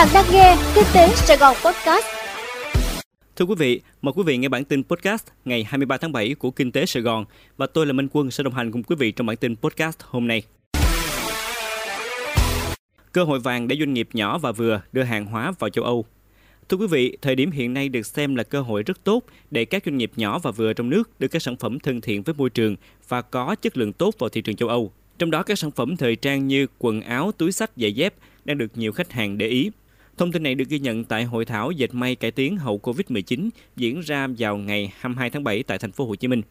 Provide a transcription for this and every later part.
Bạn đang nghe Kinh tế Sài Gòn Podcast. Thưa quý vị, mời quý vị nghe bản tin podcast ngày 23 tháng 7 của Kinh tế Sài Gòn và tôi là Minh Quân sẽ đồng hành cùng quý vị trong bản tin podcast hôm nay. Cơ hội vàng để doanh nghiệp nhỏ và vừa đưa hàng hóa vào châu Âu. Thưa quý vị, thời điểm hiện nay được xem là cơ hội rất tốt để các doanh nghiệp nhỏ và vừa trong nước đưa các sản phẩm thân thiện với môi trường và có chất lượng tốt vào thị trường châu Âu. Trong đó các sản phẩm thời trang như quần áo, túi sách, giày dép đang được nhiều khách hàng để ý. Thông tin này được ghi nhận tại hội thảo dệt may cải tiến hậu Covid-19 diễn ra vào ngày 22 tháng 7 tại thành phố Hồ Chí Minh.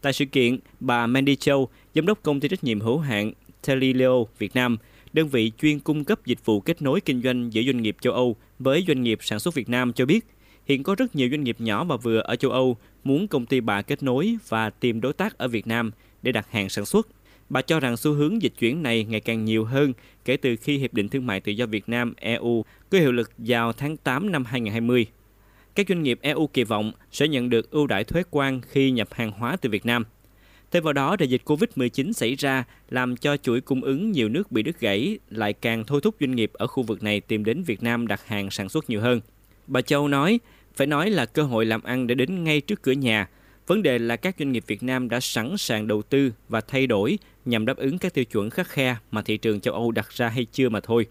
Tại sự kiện, bà Mandy Châu, giám đốc công ty trách nhiệm hữu hạn Telileo Việt Nam, đơn vị chuyên cung cấp dịch vụ kết nối kinh doanh giữa doanh nghiệp châu Âu với doanh nghiệp sản xuất Việt Nam cho biết, hiện có rất nhiều doanh nghiệp nhỏ và vừa ở châu Âu muốn công ty bà kết nối và tìm đối tác ở Việt Nam để đặt hàng sản xuất. Bà cho rằng xu hướng dịch chuyển này ngày càng nhiều hơn kể từ khi Hiệp định Thương mại Tự do Việt Nam EU có hiệu lực vào tháng 8 năm 2020. Các doanh nghiệp EU kỳ vọng sẽ nhận được ưu đãi thuế quan khi nhập hàng hóa từ Việt Nam. Thêm vào đó, đại dịch Covid-19 xảy ra làm cho chuỗi cung ứng nhiều nước bị đứt gãy, lại càng thôi thúc doanh nghiệp ở khu vực này tìm đến Việt Nam đặt hàng sản xuất nhiều hơn. Bà Châu nói, phải nói là cơ hội làm ăn để đến ngay trước cửa nhà. Vấn đề là các doanh nghiệp Việt Nam đã sẵn sàng đầu tư và thay đổi nhằm đáp ứng các tiêu chuẩn khắc khe mà thị trường châu Âu đặt ra hay chưa mà thôi.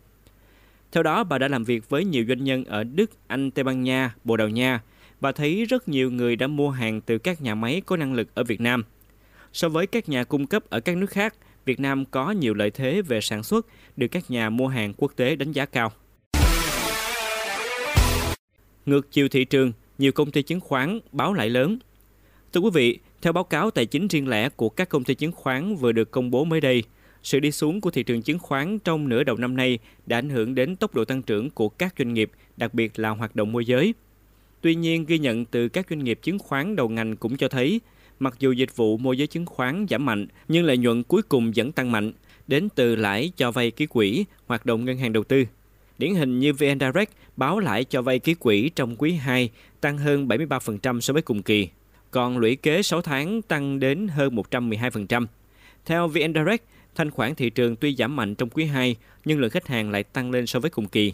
Theo đó, bà đã làm việc với nhiều doanh nhân ở Đức, Anh, Tây Ban Nha, Bồ Đào Nha và thấy rất nhiều người đã mua hàng từ các nhà máy có năng lực ở Việt Nam. So với các nhà cung cấp ở các nước khác, Việt Nam có nhiều lợi thế về sản xuất, được các nhà mua hàng quốc tế đánh giá cao. Ngược chiều thị trường, nhiều công ty chứng khoán báo lại lớn. Thưa quý vị, theo báo cáo tài chính riêng lẻ của các công ty chứng khoán vừa được công bố mới đây, sự đi xuống của thị trường chứng khoán trong nửa đầu năm nay đã ảnh hưởng đến tốc độ tăng trưởng của các doanh nghiệp, đặc biệt là hoạt động môi giới. Tuy nhiên, ghi nhận từ các doanh nghiệp chứng khoán đầu ngành cũng cho thấy, mặc dù dịch vụ môi giới chứng khoán giảm mạnh, nhưng lợi nhuận cuối cùng vẫn tăng mạnh, đến từ lãi cho vay ký quỹ, hoạt động ngân hàng đầu tư. Điển hình như VN Direct báo lãi cho vay ký quỹ trong quý 2 tăng hơn 73% so với cùng kỳ, còn lũy kế 6 tháng tăng đến hơn 112%. Theo VN Direct, thanh khoản thị trường tuy giảm mạnh trong quý 2, nhưng lượng khách hàng lại tăng lên so với cùng kỳ.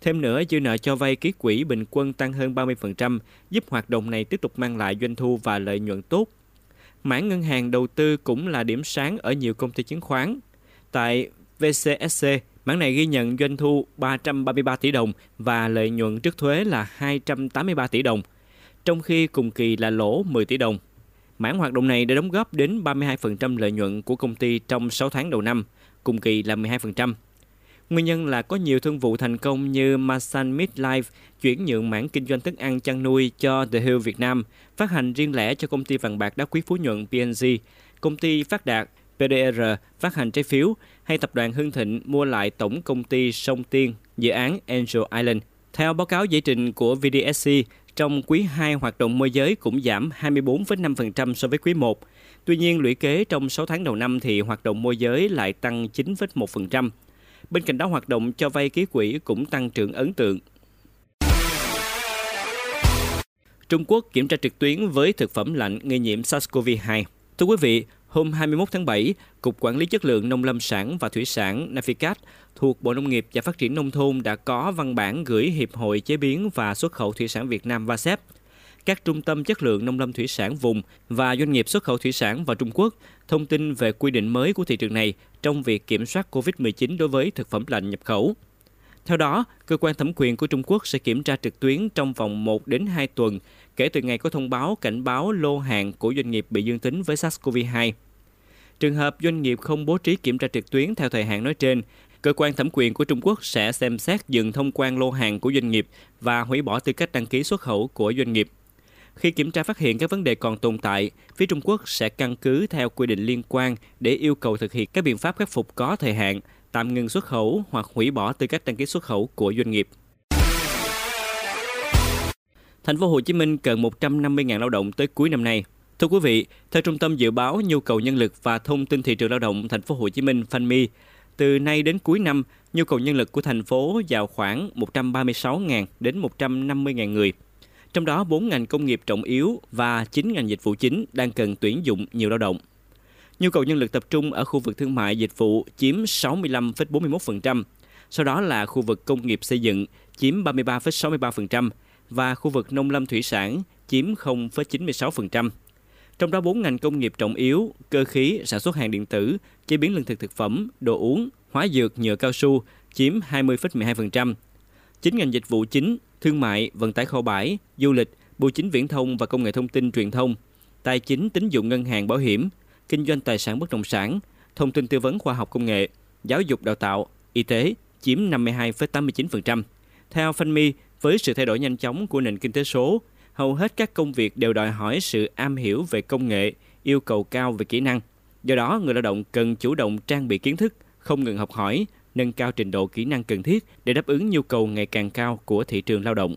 Thêm nữa, dư nợ cho vay ký quỹ bình quân tăng hơn 30%, giúp hoạt động này tiếp tục mang lại doanh thu và lợi nhuận tốt. Mảng ngân hàng đầu tư cũng là điểm sáng ở nhiều công ty chứng khoán. Tại VCSC, mảng này ghi nhận doanh thu 333 tỷ đồng và lợi nhuận trước thuế là 283 tỷ đồng, trong khi cùng kỳ là lỗ 10 tỷ đồng. Mảng hoạt động này đã đóng góp đến 32% lợi nhuận của công ty trong 6 tháng đầu năm, cùng kỳ là 12%. Nguyên nhân là có nhiều thương vụ thành công như Masan Midlife chuyển nhượng mảng kinh doanh thức ăn chăn nuôi cho The Hill Việt Nam, phát hành riêng lẻ cho công ty vàng bạc đá quý Phú Nhuận PNG, công ty Phát Đạt PDR phát hành trái phiếu hay tập đoàn Hưng Thịnh mua lại tổng công ty Sông Tiên, dự án Angel Island. Theo báo cáo giải trình của VDSC, trong quý 2 hoạt động môi giới cũng giảm 24,5% so với quý 1. Tuy nhiên, lũy kế trong 6 tháng đầu năm thì hoạt động môi giới lại tăng 9,1%. Bên cạnh đó, hoạt động cho vay ký quỹ cũng tăng trưởng ấn tượng. Trung Quốc kiểm tra trực tuyến với thực phẩm lạnh nghi nhiễm SARS-CoV-2. Thưa quý vị, hôm 21 tháng 7, Cục Quản lý Chất lượng Nông lâm sản và Thủy sản Naficat thuộc Bộ Nông nghiệp và Phát triển Nông thôn đã có văn bản gửi Hiệp hội Chế biến và Xuất khẩu Thủy sản Việt Nam VASEP, các trung tâm chất lượng nông lâm thủy sản vùng và doanh nghiệp xuất khẩu thủy sản vào Trung Quốc thông tin về quy định mới của thị trường này trong việc kiểm soát COVID-19 đối với thực phẩm lạnh nhập khẩu. Theo đó, cơ quan thẩm quyền của Trung Quốc sẽ kiểm tra trực tuyến trong vòng 1 đến 2 tuần kể từ ngày có thông báo cảnh báo lô hàng của doanh nghiệp bị dương tính với SARS-CoV-2. Trường hợp doanh nghiệp không bố trí kiểm tra trực tuyến theo thời hạn nói trên, cơ quan thẩm quyền của Trung Quốc sẽ xem xét dừng thông quan lô hàng của doanh nghiệp và hủy bỏ tư cách đăng ký xuất khẩu của doanh nghiệp. Khi kiểm tra phát hiện các vấn đề còn tồn tại, phía Trung Quốc sẽ căn cứ theo quy định liên quan để yêu cầu thực hiện các biện pháp khắc phục có thời hạn, tạm ngừng xuất khẩu hoặc hủy bỏ tư cách đăng ký xuất khẩu của doanh nghiệp. Thành phố Hồ Chí Minh cần 150.000 lao động tới cuối năm nay. Thưa quý vị, theo Trung tâm Dự báo Nhu cầu Nhân lực và Thông tin Thị trường Lao động Thành phố Hồ Chí Minh FANMI, từ nay đến cuối năm, nhu cầu nhân lực của thành phố vào khoảng 136.000 đến 150.000 người. Trong đó 4 ngành công nghiệp trọng yếu và 9 ngành dịch vụ chính đang cần tuyển dụng nhiều lao động. Nhu cầu nhân lực tập trung ở khu vực thương mại dịch vụ chiếm 65,41%, sau đó là khu vực công nghiệp xây dựng chiếm 33,63% và khu vực nông lâm thủy sản chiếm 0,96%. Trong đó 4 ngành công nghiệp trọng yếu, cơ khí, sản xuất hàng điện tử, chế biến lương thực thực phẩm, đồ uống, hóa dược, nhựa cao su chiếm 20,12%. 9 ngành dịch vụ chính, thương mại, vận tải kho bãi, du lịch, bưu chính viễn thông và công nghệ thông tin truyền thông, tài chính tín dụng ngân hàng bảo hiểm, kinh doanh tài sản bất động sản, thông tin tư vấn khoa học công nghệ, giáo dục đào tạo, y tế chiếm 52,89%. Theo FANMI, với sự thay đổi nhanh chóng của nền kinh tế số, hầu hết các công việc đều đòi hỏi sự am hiểu về công nghệ, yêu cầu cao về kỹ năng. Do đó, người lao động cần chủ động trang bị kiến thức, không ngừng học hỏi, nâng cao trình độ kỹ năng cần thiết để đáp ứng nhu cầu ngày càng cao của thị trường lao động.